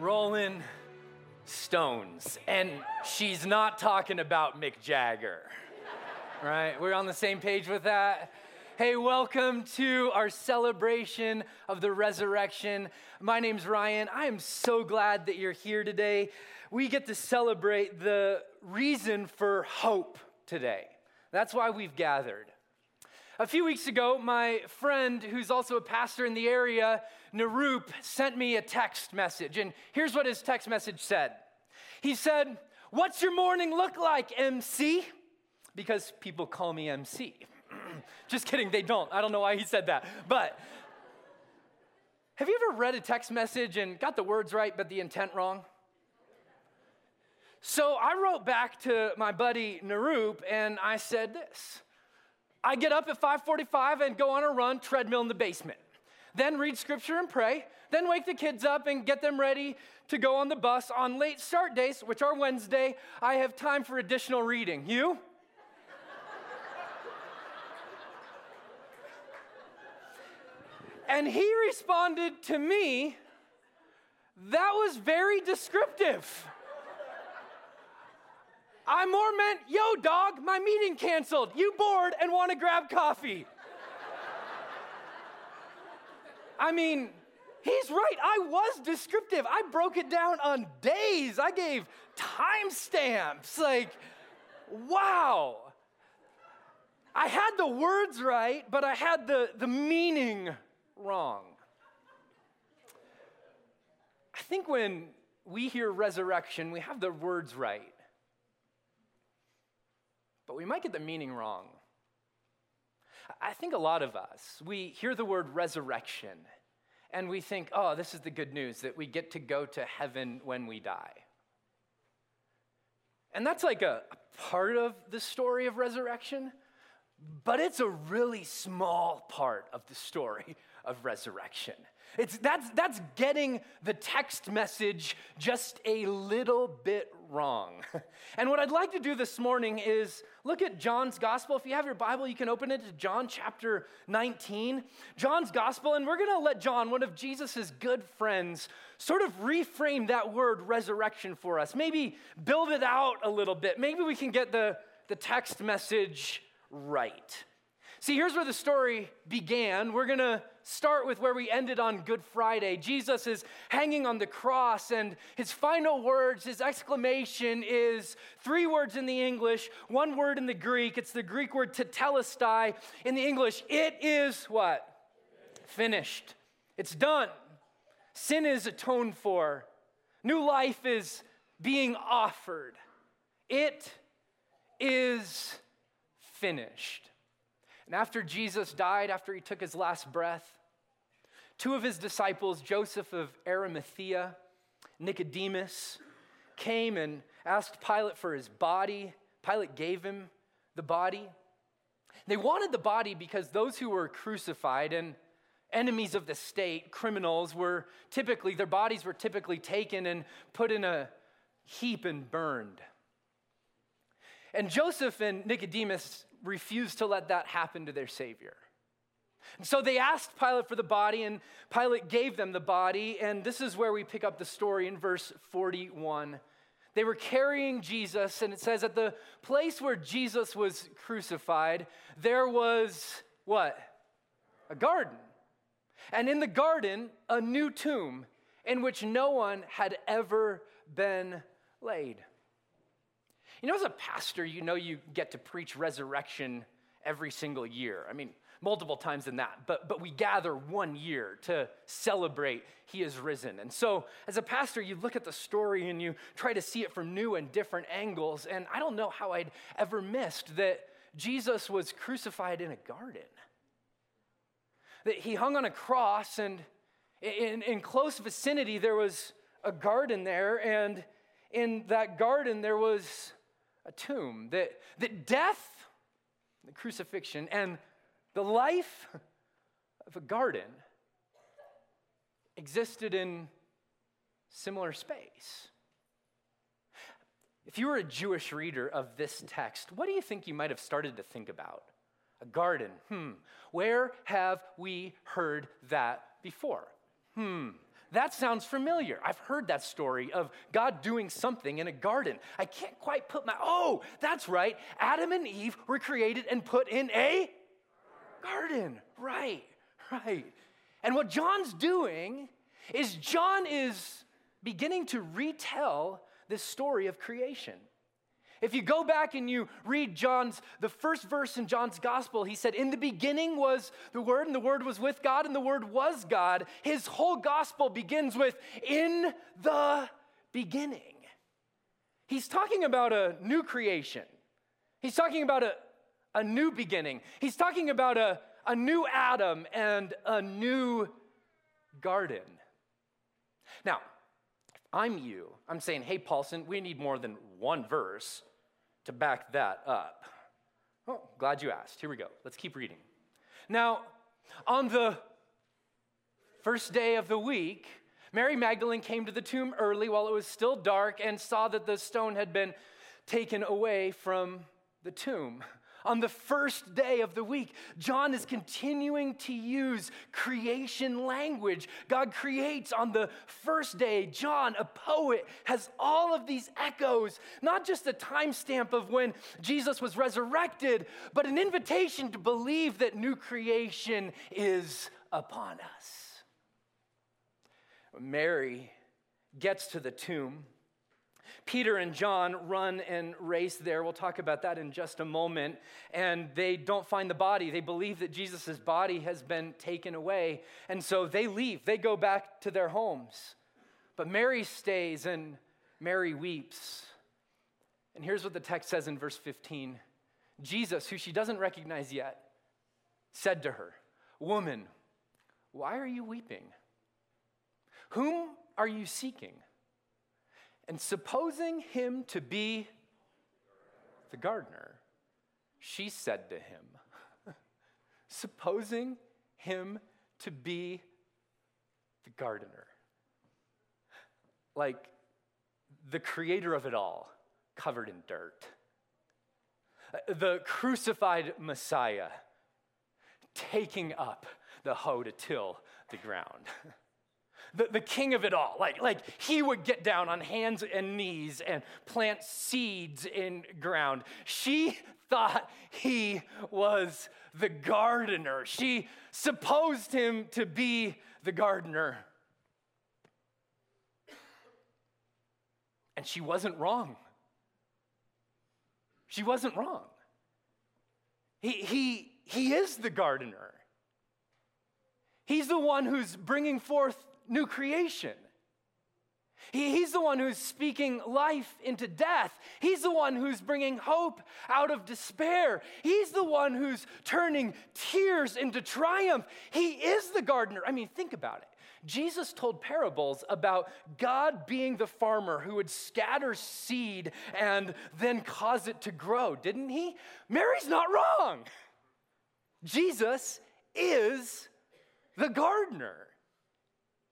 Rolling Stones. And she's not talking about Mick Jagger, right? We're on the same page with that. Hey, welcome to our celebration of the resurrection. My name's Ryan. I am so glad that you're here today. We get to celebrate the reason for hope today. That's why we've gathered. A few weeks ago, my friend, who's also a pastor in the area, Naroop, sent me a text message. And here's what his text message said He said, What's your morning look like, MC? Because people call me MC. Just kidding, they don't. I don't know why he said that. But have you ever read a text message and got the words right, but the intent wrong? So I wrote back to my buddy Naroop and I said this. I get up at 5:45 and go on a run, treadmill in the basement. Then read scripture and pray. Then wake the kids up and get them ready to go on the bus. On late start days, which are Wednesday, I have time for additional reading. You? and he responded to me, that was very descriptive. I more meant, yo, dog, my meeting canceled. You bored and want to grab coffee. I mean, he's right. I was descriptive. I broke it down on days. I gave timestamps. Like, wow. I had the words right, but I had the, the meaning wrong. I think when we hear resurrection, we have the words right but we might get the meaning wrong. I think a lot of us, we hear the word resurrection and we think, oh, this is the good news that we get to go to heaven when we die. And that's like a, a part of the story of resurrection, but it's a really small part of the story of resurrection. It's, that's, that's getting the text message just a little bit wrong. And what I'd like to do this morning is look at John's gospel. If you have your Bible, you can open it to John chapter 19. John's gospel, and we're going to let John, one of Jesus' good friends, sort of reframe that word resurrection for us. Maybe build it out a little bit. Maybe we can get the, the text message right. See, here's where the story began. We're going to start with where we ended on Good Friday. Jesus is hanging on the cross, and his final words, his exclamation is three words in the English, one word in the Greek. It's the Greek word tetelestai. In the English, it is what? Finished. It's done. Sin is atoned for. New life is being offered. It is finished. And after Jesus died, after he took his last breath, two of his disciples, Joseph of Arimathea, Nicodemus, came and asked Pilate for his body. Pilate gave him the body. They wanted the body because those who were crucified and enemies of the state, criminals, were typically, their bodies were typically taken and put in a heap and burned. And Joseph and Nicodemus refused to let that happen to their Savior. And so they asked Pilate for the body, and Pilate gave them the body. And this is where we pick up the story in verse 41. They were carrying Jesus, and it says, at the place where Jesus was crucified, there was what? A garden. And in the garden, a new tomb in which no one had ever been laid. You know, as a pastor, you know you get to preach resurrection every single year. I mean, multiple times than that, but, but we gather one year to celebrate he is risen. And so, as a pastor, you look at the story and you try to see it from new and different angles. And I don't know how I'd ever missed that Jesus was crucified in a garden, that he hung on a cross, and in, in close vicinity, there was a garden there, and in that garden, there was a tomb, that, that death, the crucifixion, and the life of a garden existed in similar space. If you were a Jewish reader of this text, what do you think you might have started to think about? A garden. Hmm. Where have we heard that before? Hmm. That sounds familiar. I've heard that story of God doing something in a garden. I can't quite put my, oh, that's right. Adam and Eve were created and put in a garden. Right, right. And what John's doing is John is beginning to retell this story of creation. If you go back and you read John's, the first verse in John's gospel, he said, In the beginning was the Word, and the Word was with God, and the Word was God. His whole gospel begins with, In the beginning. He's talking about a new creation. He's talking about a, a new beginning. He's talking about a, a new Adam and a new garden. Now, if I'm you, I'm saying, hey, Paulson, we need more than one verse to back that up. Oh, glad you asked. Here we go. Let's keep reading. Now, on the first day of the week, Mary Magdalene came to the tomb early while it was still dark and saw that the stone had been taken away from the tomb on the first day of the week. John is continuing to use creation language. God creates on the first day. John, a poet, has all of these echoes, not just a timestamp of when Jesus was resurrected, but an invitation to believe that new creation is upon us. Mary gets to the tomb Peter and John run and race there. We'll talk about that in just a moment. And they don't find the body. They believe that Jesus' body has been taken away. And so they leave, they go back to their homes. But Mary stays and Mary weeps. And here's what the text says in verse 15 Jesus, who she doesn't recognize yet, said to her, Woman, why are you weeping? Whom are you seeking? And supposing him to be the gardener, she said to him, Supposing him to be the gardener, like the creator of it all, covered in dirt, the crucified Messiah taking up the hoe to till the ground. the, the king of it all. Like, like he would get down on hands and knees and plant seeds in ground. She thought he was the gardener. She supposed him to be the gardener. And she wasn't wrong. She wasn't wrong. He, he, he is the gardener. He's the one who's bringing forth new creation. He, he's the one who's speaking life into death. He's the one who's bringing hope out of despair. He's the one who's turning tears into triumph. He is the gardener. I mean, think about it. Jesus told parables about God being the farmer who would scatter seed and then cause it to grow, didn't he? Mary's not wrong. Jesus is the gardener.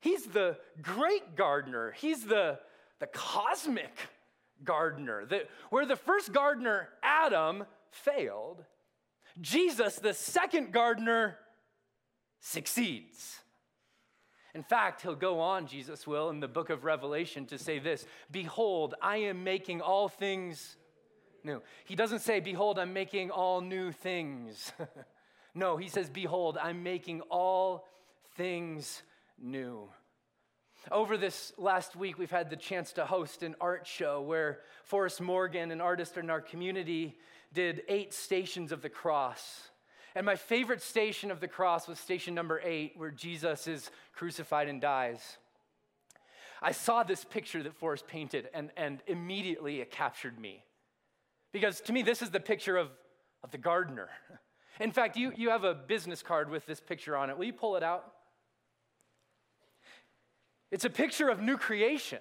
He's the great gardener. He's the, the cosmic gardener. The, where the first gardener, Adam, failed, Jesus, the second gardener, succeeds. In fact, he'll go on, Jesus will, in the book of Revelation to say this Behold, I am making all things new. He doesn't say, Behold, I'm making all new things. no, he says, Behold, I'm making all things new. Over this last week, we've had the chance to host an art show where Forrest Morgan, an artist in our community, did eight stations of the cross. And my favorite station of the cross was station number eight, where Jesus is crucified and dies. I saw this picture that Forrest painted, and, and immediately it captured me. Because to me, this is the picture of, of the gardener. In fact, you, you have a business card with this picture on it. Will you pull it out? It's a picture of new creation.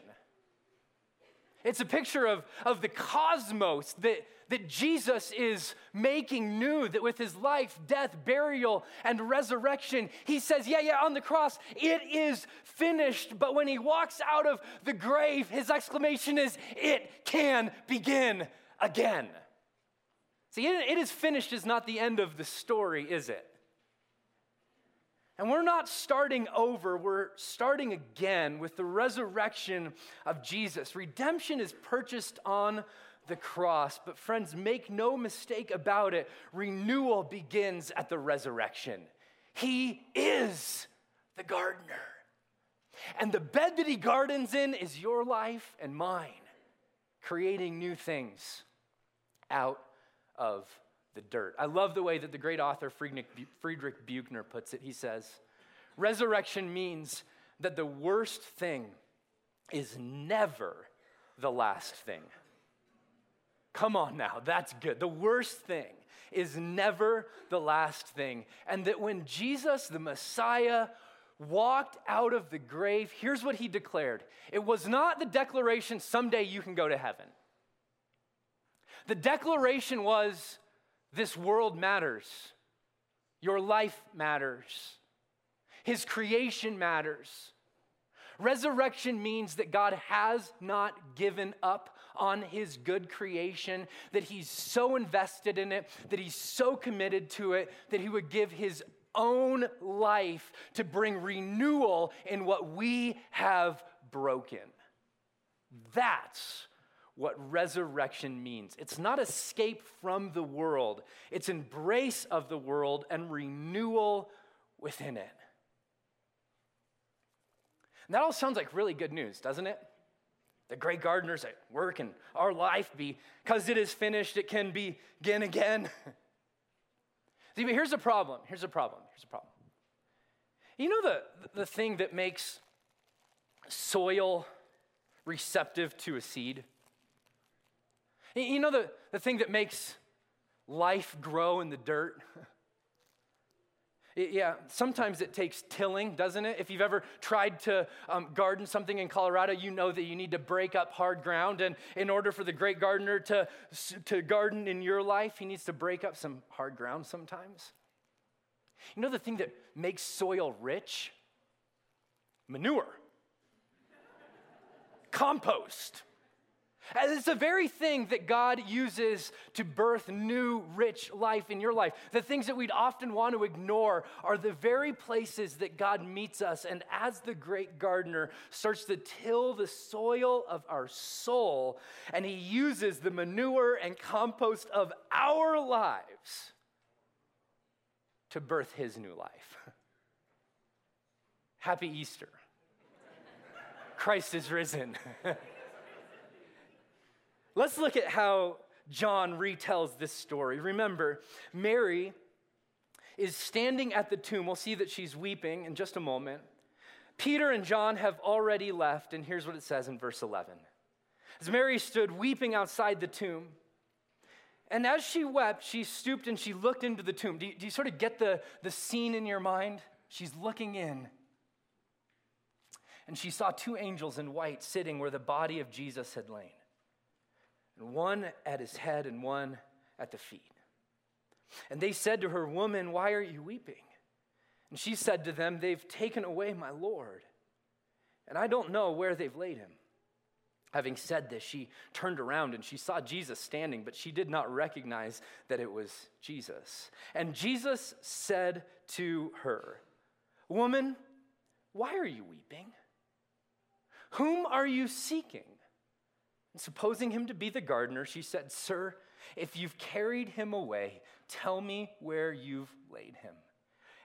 It's a picture of, of the cosmos that, that Jesus is making new, that with his life, death, burial, and resurrection, he says, Yeah, yeah, on the cross, it is finished. But when he walks out of the grave, his exclamation is, It can begin again. See, it is finished is not the end of the story, is it? And we're not starting over, we're starting again with the resurrection of Jesus. Redemption is purchased on the cross, but friends, make no mistake about it, renewal begins at the resurrection. He is the gardener. And the bed that he gardens in is your life and mine, creating new things out of the dirt. I love the way that the great author Frederick Buechner puts it. He says, Resurrection means that the worst thing is never the last thing. Come on now, that's good. The worst thing is never the last thing. And that when Jesus, the Messiah, walked out of the grave, here's what he declared it was not the declaration, someday you can go to heaven. The declaration was, this world matters. Your life matters. His creation matters. Resurrection means that God has not given up on his good creation, that he's so invested in it, that he's so committed to it, that he would give his own life to bring renewal in what we have broken. That's what resurrection means. It's not escape from the world, it's embrace of the world and renewal within it. And that all sounds like really good news, doesn't it? The great gardeners at work and our life be, because it is finished, it can begin again. See, but here's the problem. Here's the problem. Here's the problem. You know the, the thing that makes soil receptive to a seed? You know the, the thing that makes life grow in the dirt? yeah, sometimes it takes tilling, doesn't it? If you've ever tried to um, garden something in Colorado, you know that you need to break up hard ground. And in order for the great gardener to, to garden in your life, he needs to break up some hard ground sometimes. You know the thing that makes soil rich? Manure, compost. It's the very thing that God uses to birth new, rich life in your life. The things that we'd often want to ignore are the very places that God meets us and, as the great gardener, starts to till the soil of our soul. And He uses the manure and compost of our lives to birth His new life. Happy Easter. Christ is risen. Let's look at how John retells this story. Remember, Mary is standing at the tomb. We'll see that she's weeping in just a moment. Peter and John have already left, and here's what it says in verse 11. As Mary stood weeping outside the tomb, and as she wept, she stooped and she looked into the tomb. Do you, do you sort of get the, the scene in your mind? She's looking in. And she saw two angels in white sitting where the body of Jesus had lain and one at his head and one at the feet. And they said to her, Woman, why are you weeping? And she said to them, They've taken away my Lord, and I don't know where they've laid him. Having said this, she turned around and she saw Jesus standing, but she did not recognize that it was Jesus. And Jesus said to her, Woman, why are you weeping? Whom are you seeking? Supposing him to be the gardener, she said, Sir, if you've carried him away, tell me where you've laid him,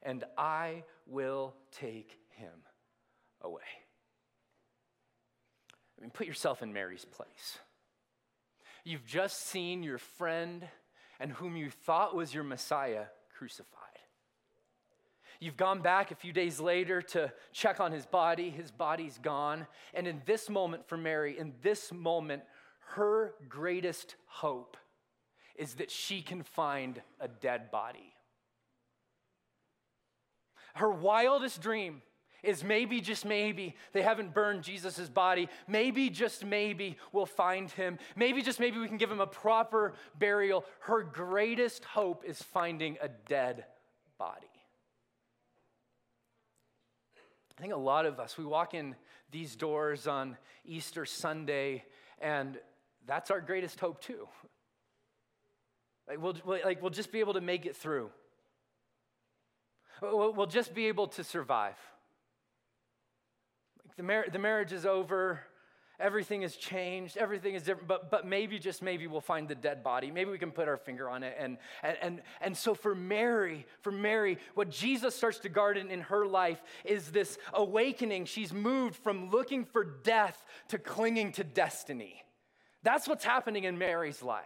and I will take him away. I mean, put yourself in Mary's place. You've just seen your friend and whom you thought was your Messiah crucified. You've gone back a few days later to check on his body. His body's gone. And in this moment for Mary, in this moment, her greatest hope is that she can find a dead body. Her wildest dream is maybe, just maybe, they haven't burned Jesus' body. Maybe, just maybe, we'll find him. Maybe, just maybe, we can give him a proper burial. Her greatest hope is finding a dead body. I think a lot of us, we walk in these doors on Easter Sunday, and that's our greatest hope, too. Like we'll, like, we'll just be able to make it through. we'll just be able to survive. Like The, mar- the marriage is over, everything has changed, everything is different, but, but maybe, just maybe, we'll find the dead body. Maybe we can put our finger on it. And, and, and, and so for Mary, for Mary, what Jesus starts to garden in her life is this awakening. She's moved from looking for death to clinging to destiny. That's what's happening in Mary's life.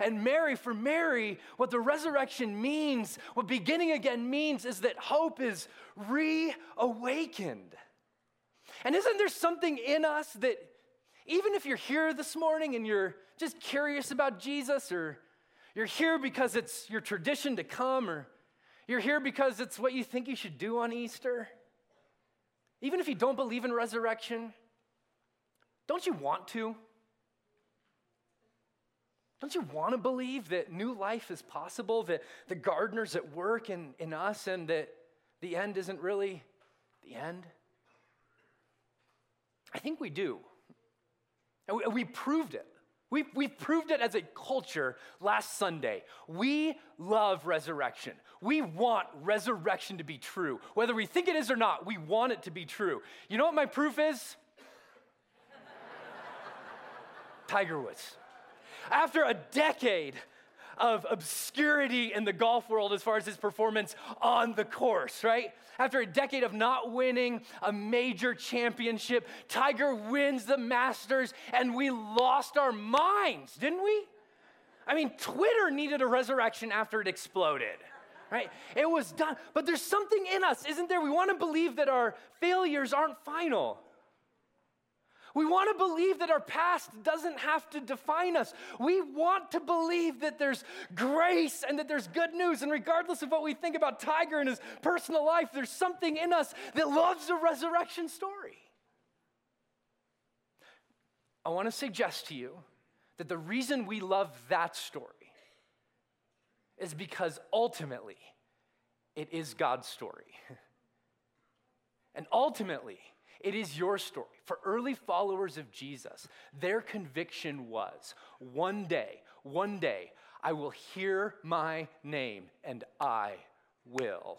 And Mary, for Mary, what the resurrection means, what beginning again means, is that hope is reawakened. And isn't there something in us that, even if you're here this morning and you're just curious about Jesus, or you're here because it's your tradition to come, or you're here because it's what you think you should do on Easter, even if you don't believe in resurrection, don't you want to? Don't you want to believe that new life is possible, that the gardener's at work in, in us, and that the end isn't really the end? I think we do. And we, we proved it. We've, we've proved it as a culture last Sunday. We love resurrection. We want resurrection to be true. Whether we think it is or not, we want it to be true. You know what my proof is? Tiger Woods. After a decade of obscurity in the golf world as far as his performance on the course, right? After a decade of not winning a major championship, Tiger wins the Masters, and we lost our minds, didn't we? I mean, Twitter needed a resurrection after it exploded right? It was done. But there's something in us, isn't there? We want to believe that our failures aren't final. We want to believe that our past doesn't have to define us. We want to believe that there's grace and that there's good news. And regardless of what we think about Tiger and his personal life, there's something in us that loves the resurrection story. I want to suggest to you that the reason we love that story is because ultimately it is God's story. And ultimately, it is your story. For early followers of Jesus, their conviction was one day, one day, I will hear my name and I will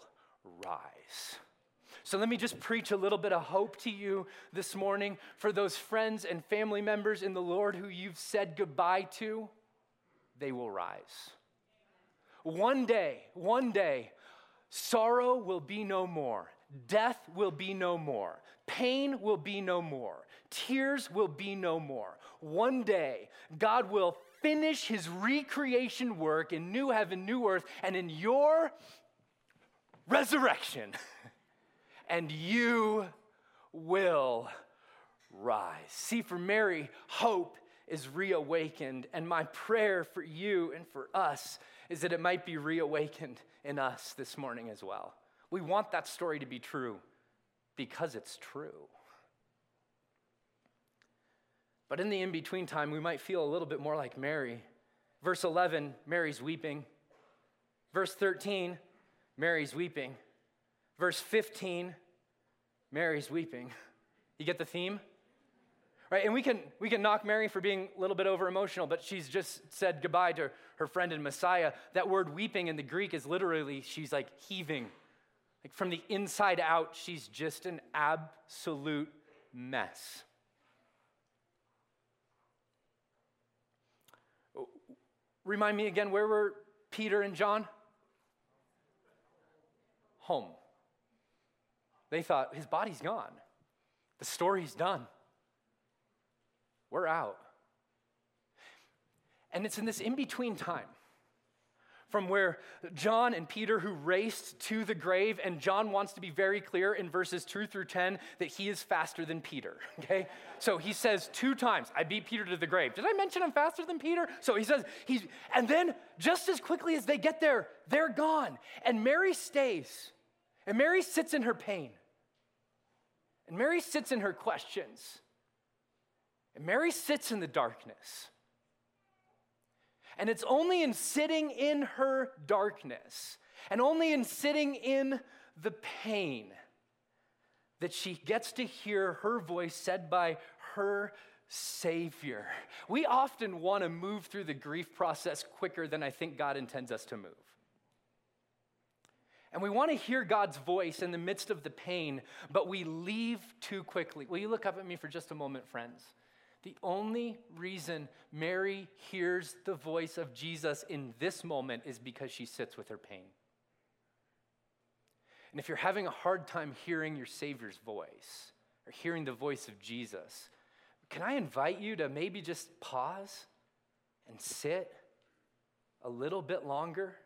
rise. So let me just preach a little bit of hope to you this morning for those friends and family members in the Lord who you've said goodbye to. They will rise. One day, one day, sorrow will be no more, death will be no more, Pain will be no more. Tears will be no more. One day, God will finish his recreation work in new heaven, new earth, and in your resurrection. and you will rise. See, for Mary, hope is reawakened. And my prayer for you and for us is that it might be reawakened in us this morning as well. We want that story to be true because it's true. But in the in between time, we might feel a little bit more like Mary. Verse 11, Mary's weeping. Verse 13, Mary's weeping. Verse 15, Mary's weeping. You get the theme? Right? And we can, we can knock Mary for being a little bit over emotional, but she's just said goodbye to her friend and Messiah. That word weeping in the Greek is literally, she's like heaving like from the inside out, she's just an absolute mess. Oh, remind me again, where were Peter and John? Home. They thought, his body's gone. The story's done. We're out. And it's in this in between time from where John and Peter, who raced to the grave, and John wants to be very clear in verses 2 through 10 that he is faster than Peter, okay? So he says two times, I beat Peter to the grave. Did I mention I'm faster than Peter? So he says, he's, and then just as quickly as they get there, they're gone. And Mary stays, and Mary sits in her pain, and Mary sits in her questions, and Mary sits in the darkness. And it's only in sitting in her darkness and only in sitting in the pain that she gets to hear her voice said by her Savior. We often want to move through the grief process quicker than I think God intends us to move. And we want to hear God's voice in the midst of the pain, but we leave too quickly. Will you look up at me for just a moment, friends? The only reason Mary hears the voice of Jesus in this moment is because she sits with her pain. And if you're having a hard time hearing your Savior's voice or hearing the voice of Jesus, can I invite you to maybe just pause and sit a little bit longer?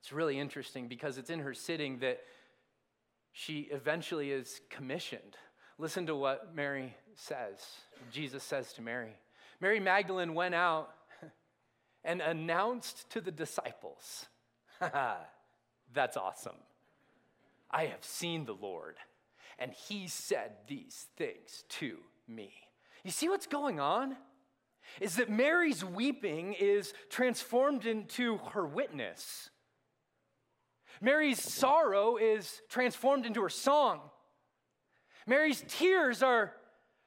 It's really interesting because it's in her sitting that she eventually is commissioned. Listen to what Mary says. Jesus says to Mary Mary Magdalene went out and announced to the disciples, That's awesome. I have seen the Lord, and he said these things to me. You see what's going on? Is that Mary's weeping is transformed into her witness. Mary's sorrow is transformed into her song. Mary's tears are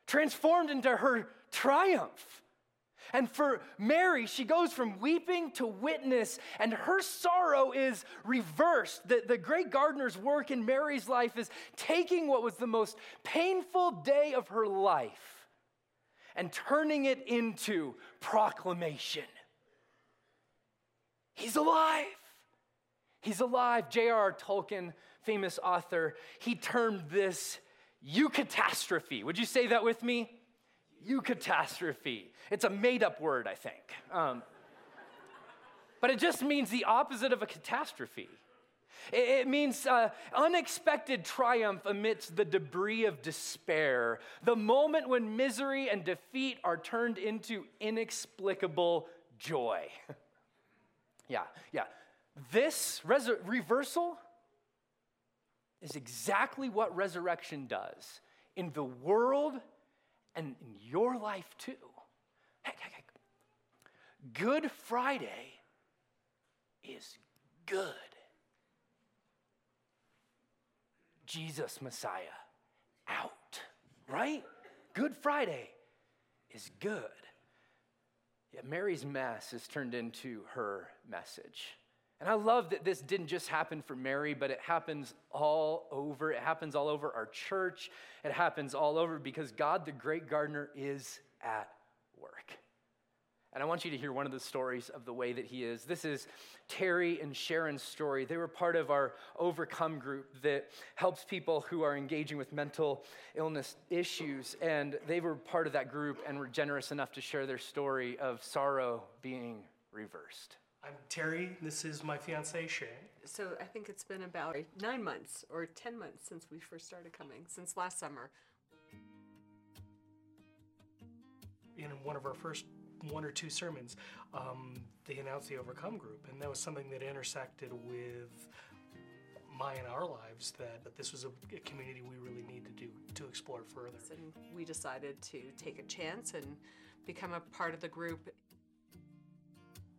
transformed into her triumph. And for Mary, she goes from weeping to witness, and her sorrow is reversed. The, the great gardener's work in Mary's life is taking what was the most painful day of her life and turning it into proclamation. He's alive. He's alive. J.R.R. Tolkien, famous author, he termed this eucatastrophe. Would you say that with me? Eucatastrophe. It's a made up word, I think. Um, but it just means the opposite of a catastrophe. It, it means uh, unexpected triumph amidst the debris of despair, the moment when misery and defeat are turned into inexplicable joy. yeah, yeah. This res- reversal is exactly what resurrection does in the world and in your life too. Good Friday is good. Jesus Messiah out, right? Good Friday is good. Yet Mary's mess is turned into her message. And I love that this didn't just happen for Mary, but it happens all over. It happens all over our church. It happens all over because God, the great gardener, is at work. And I want you to hear one of the stories of the way that he is. This is Terry and Sharon's story. They were part of our Overcome group that helps people who are engaging with mental illness issues. And they were part of that group and were generous enough to share their story of sorrow being reversed. I'm Terry. This is my fiancee Sharon. So I think it's been about nine months or 10 months since we first started coming, since last summer. In one of our first one or two sermons, um, they announced the Overcome group, and that was something that intersected with my and our lives that, that this was a, a community we really need to do to explore further. And we decided to take a chance and become a part of the group.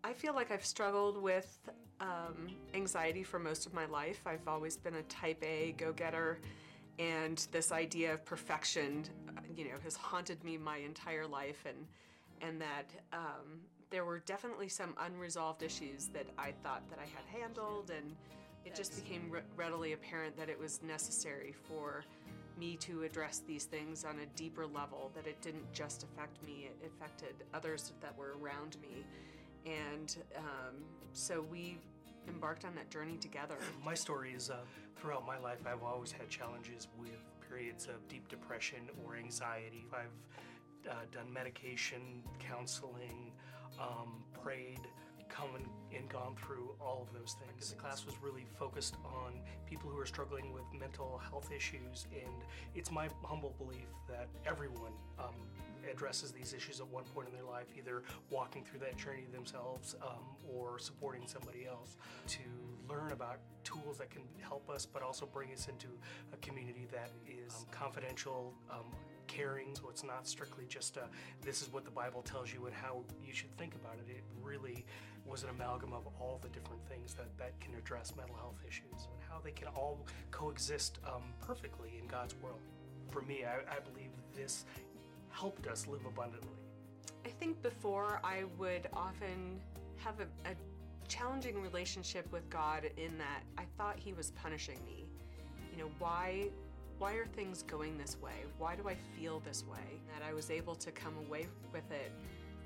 I feel like I've struggled with um, anxiety for most of my life. I've always been a type A go getter, and this idea of perfection, uh, you know, has haunted me my entire life. And and that um, there were definitely some unresolved issues that I thought that I had handled, and it just became re- readily apparent that it was necessary for me to address these things on a deeper level. That it didn't just affect me; it affected others that were around me, and um, so we embarked on that journey together. My story is uh, throughout my life, I've always had challenges with periods of deep depression or anxiety. I've uh, done medication, counseling, um, prayed, come and, gone through all of those things. The class was really focused on people who are struggling with mental health issues, and it's my humble belief that everyone um, addresses these issues at one point in their life, either walking through that journey themselves um, or supporting somebody else to learn about tools that can help us, but also bring us into a community that is um, confidential, um, caring. So it's not strictly just a, this is what the Bible tells you and how you should think about it. It really was an amalgam of all the different things that, that can address mental health issues and how they can all coexist um, perfectly in God's world. For me, I, I believe this helped us live abundantly. I think before I would often have a, a challenging relationship with God in that I thought He was punishing me. You know, why why are things going this way? Why do I feel this way? That I was able to come away with it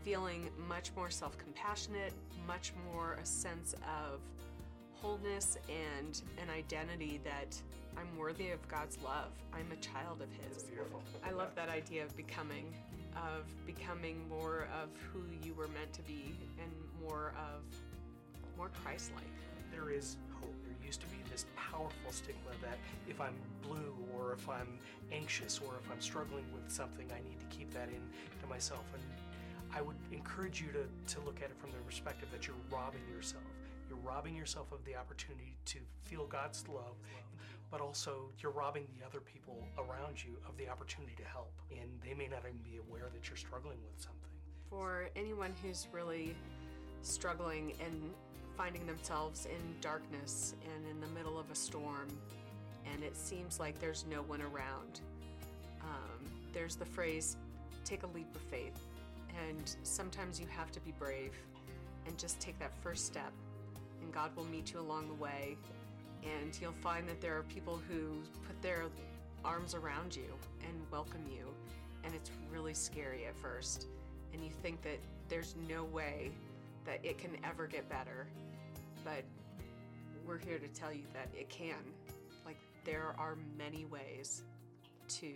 feeling much more self compassionate, much more a sense of wholeness and an identity that I'm worthy of God's love. I'm a child of His. Beautiful. I love that idea of becoming, of becoming more of who you were meant to be and more of, more Christ like. There is hope. There used to be this powerful stigma that if I'm blue or if I'm anxious or if I'm struggling with something, I need to keep that in to myself. And I would encourage you to, to look at it from the perspective that you're robbing yourself. You're robbing yourself of the opportunity to feel God's love, but also you're robbing the other people around you of the opportunity to help. And they may not even be aware that you're struggling with something. For anyone who's really struggling and finding themselves in darkness and in the middle of a storm, and it seems like there's no one around, um, there's the phrase, take a leap of faith. And sometimes you have to be brave and just take that first step, and God will meet you along the way. And you'll find that there are people who put their arms around you and welcome you. And it's really scary at first. And you think that there's no way that it can ever get better. But we're here to tell you that it can. Like, there are many ways to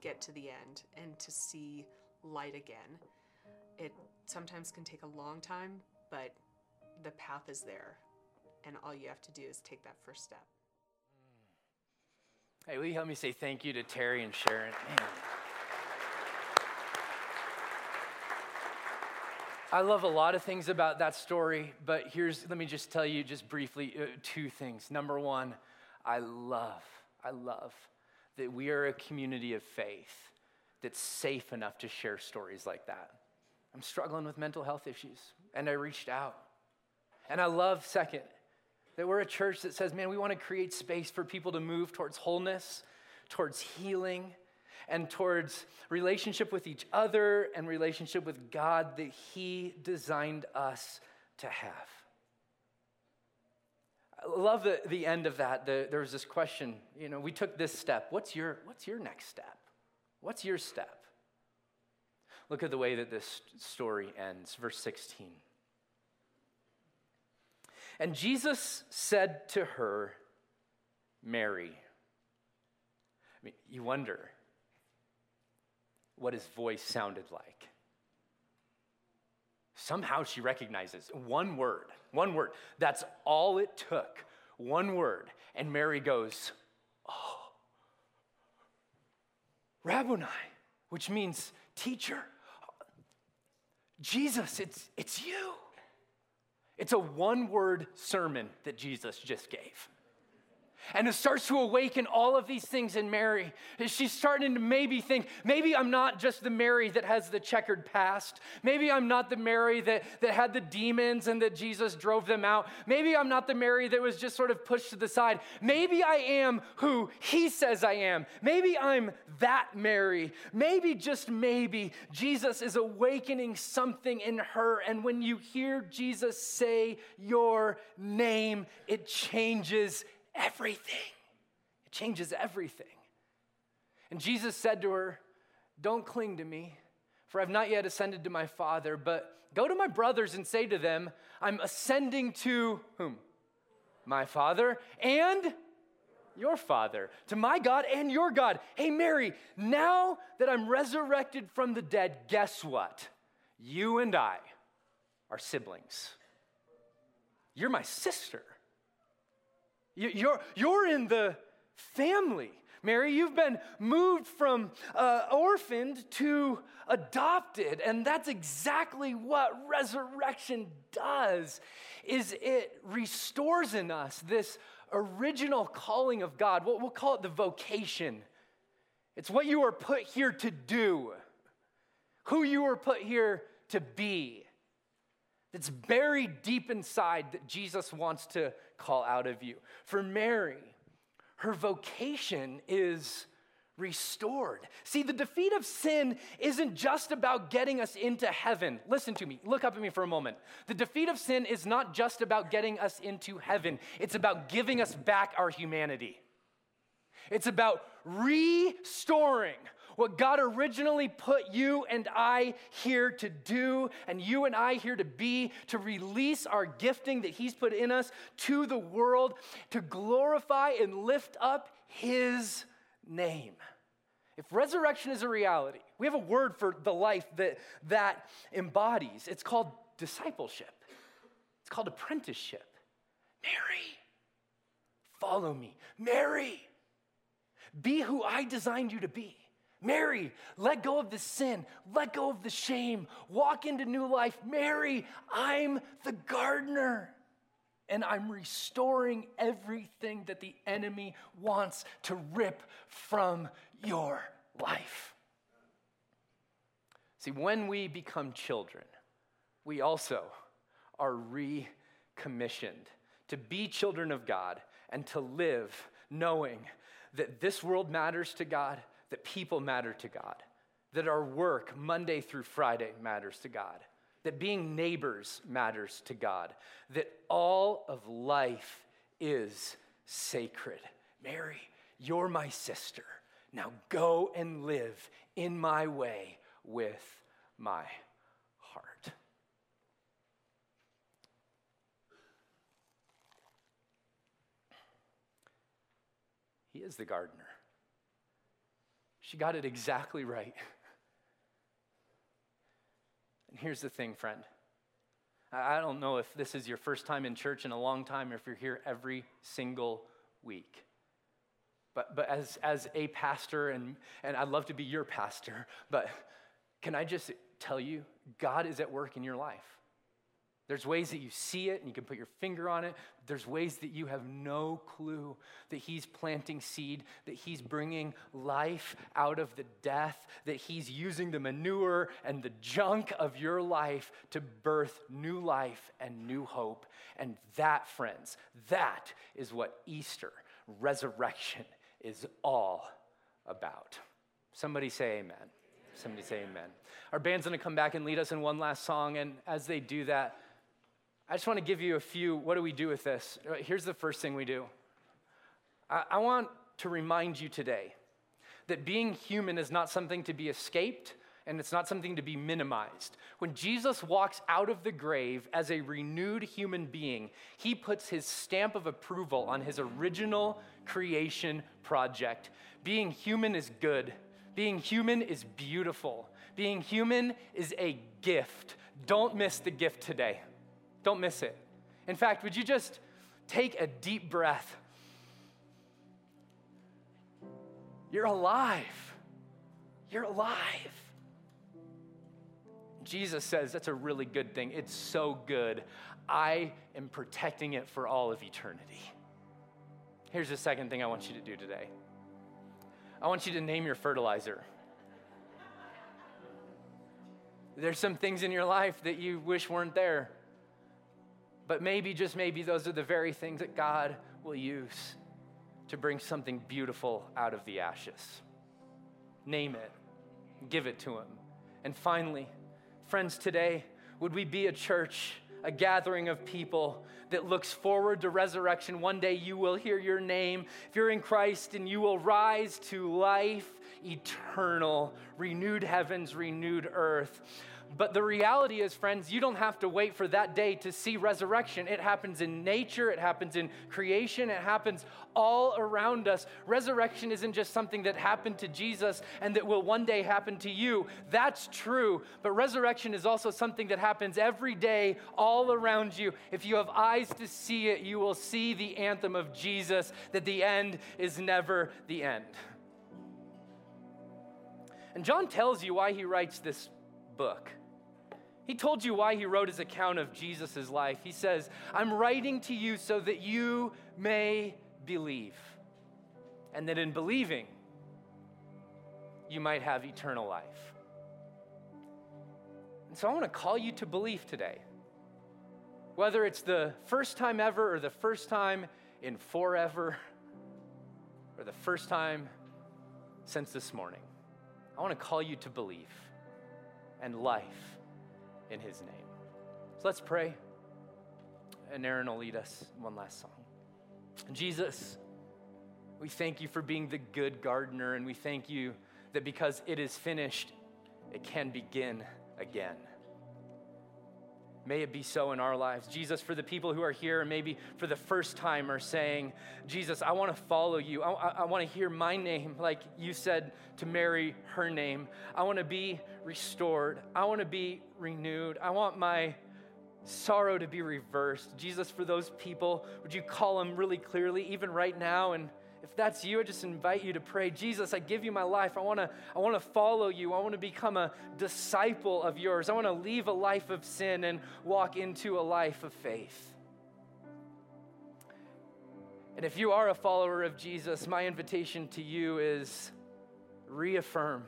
get to the end and to see light again. It sometimes can take a long time, but the path is there. And all you have to do is take that first step. Hey, will you help me say thank you to Terry and Sharon? Man. I love a lot of things about that story, but here's, let me just tell you just briefly uh, two things. Number one, I love, I love that we are a community of faith that's safe enough to share stories like that. I'm struggling with mental health issues, and I reached out. And I love, second, that we're a church that says, man, we want to create space for people to move towards wholeness, towards healing, and towards relationship with each other and relationship with God that He designed us to have. I love the, the end of that. The, there was this question, you know, we took this step. What's your, what's your next step? What's your step? Look at the way that this story ends, verse 16. And Jesus said to her, Mary. I mean, you wonder what his voice sounded like. Somehow she recognizes one word, one word. That's all it took, one word. And Mary goes, Oh, Rabboni, which means teacher. Jesus, it's, it's you. It's a one word sermon that Jesus just gave. And it starts to awaken all of these things in Mary. She's starting to maybe think, maybe I'm not just the Mary that has the checkered past. Maybe I'm not the Mary that, that had the demons and that Jesus drove them out. Maybe I'm not the Mary that was just sort of pushed to the side. Maybe I am who he says I am. Maybe I'm that Mary. Maybe, just maybe, Jesus is awakening something in her. And when you hear Jesus say your name, it changes everything. It changes everything. And Jesus said to her, Don't cling to me, for I've not yet ascended to my Father, but go to my brothers and say to them, I'm ascending to whom? My Father and your Father, to my God and your God. Hey, Mary, now that I'm resurrected from the dead, guess what? You and I are siblings. You're my sister. You're, you're in the family. Mary, you've been moved from uh, orphaned to adopted, and that's exactly what resurrection does is it restores in us this original calling of God. We'll, we'll call it the vocation. It's what you were put here to do, who you were put here to be. It's buried deep inside that Jesus wants to call out of you. For Mary, her vocation is restored. See, the defeat of sin isn't just about getting us into heaven. Listen to me, look up at me for a moment. The defeat of sin is not just about getting us into heaven, it's about giving us back our humanity. It's about restoring what God originally put you and I here to do, and you and I here to be, to release our gifting that He's put in us to the world, to glorify and lift up His name. If resurrection is a reality, we have a word for the life that that embodies. It's called discipleship. It's called apprenticeship. Mary, follow me. Mary, be who I designed you to be. Mary, let go of the sin, let go of the shame, walk into new life. Mary, I'm the gardener and I'm restoring everything that the enemy wants to rip from your life. See, when we become children, we also are recommissioned to be children of God and to live knowing that this world matters to God, that people matter to God, that our work Monday through Friday matters to God that being neighbors matters to God, that all of life is sacred. Mary, you're my sister. Now go and live in my way with my heart. He is the gardener. She got it exactly right. And here's the thing, friend. I don't know if this is your first time in church in a long time or if you're here every single week. But, but as, as a pastor, and, and I'd love to be your pastor, but can I just tell you, God is at work in your life. There's ways that you see it and you can put your finger on it. There's ways that you have no clue that He's planting seed, that He's bringing life out of the death, that He's using the manure and the junk of your life to birth new life and new hope. And that, friends, that is what Easter, resurrection, is all about. Somebody say amen. Somebody say amen. Our band's gonna come back and lead us in one last song. And as they do that, I just want to give you a few. What do we do with this? Here's the first thing we do I, I want to remind you today that being human is not something to be escaped and it's not something to be minimized. When Jesus walks out of the grave as a renewed human being, he puts his stamp of approval on his original creation project. Being human is good, being human is beautiful, being human is a gift. Don't miss the gift today. Don't miss it. In fact, would you just take a deep breath? You're alive. You're alive. Jesus says that's a really good thing. It's so good. I am protecting it for all of eternity. Here's the second thing I want you to do today I want you to name your fertilizer. There's some things in your life that you wish weren't there. But maybe, just maybe, those are the very things that God will use to bring something beautiful out of the ashes. Name it, give it to Him. And finally, friends, today, would we be a church, a gathering of people that looks forward to resurrection? One day you will hear your name. If you're in Christ and you will rise to life eternal, renewed heavens, renewed earth. But the reality is, friends, you don't have to wait for that day to see resurrection. It happens in nature, it happens in creation, it happens all around us. Resurrection isn't just something that happened to Jesus and that will one day happen to you. That's true. But resurrection is also something that happens every day all around you. If you have eyes to see it, you will see the anthem of Jesus that the end is never the end. And John tells you why he writes this book. He told you why he wrote his account of Jesus' life. He says, I'm writing to you so that you may believe, and that in believing, you might have eternal life. And so I want to call you to belief today. Whether it's the first time ever, or the first time in forever, or the first time since this morning. I want to call you to belief and life in his name. So let's pray, and Aaron will lead us one last song. Jesus, we thank you for being the good gardener, and we thank you that because it is finished, it can begin again. May it be so in our lives. Jesus, for the people who are here and maybe for the first time are saying, Jesus, I want to follow you. I, I, I want to hear my name like you said to Mary, her name. I want to be restored. I want to be renewed. I want my sorrow to be reversed. Jesus, for those people, would you call them really clearly, even right now, and if that's you, I just invite you to pray, Jesus, I give you my life. I want to I want to follow you. I want to become a disciple of yours. I want to leave a life of sin and walk into a life of faith. And if you are a follower of Jesus, my invitation to you is reaffirm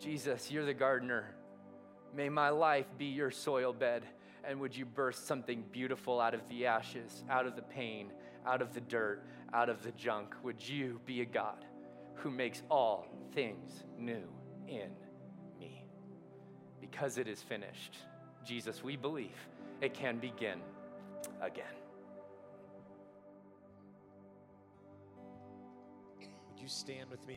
Jesus, you're the gardener. May my life be your soil bed. And would you burst something beautiful out of the ashes, out of the pain, out of the dirt, out of the junk? Would you be a God who makes all things new in me? Because it is finished. Jesus, we believe it can begin again. Would you stand with me?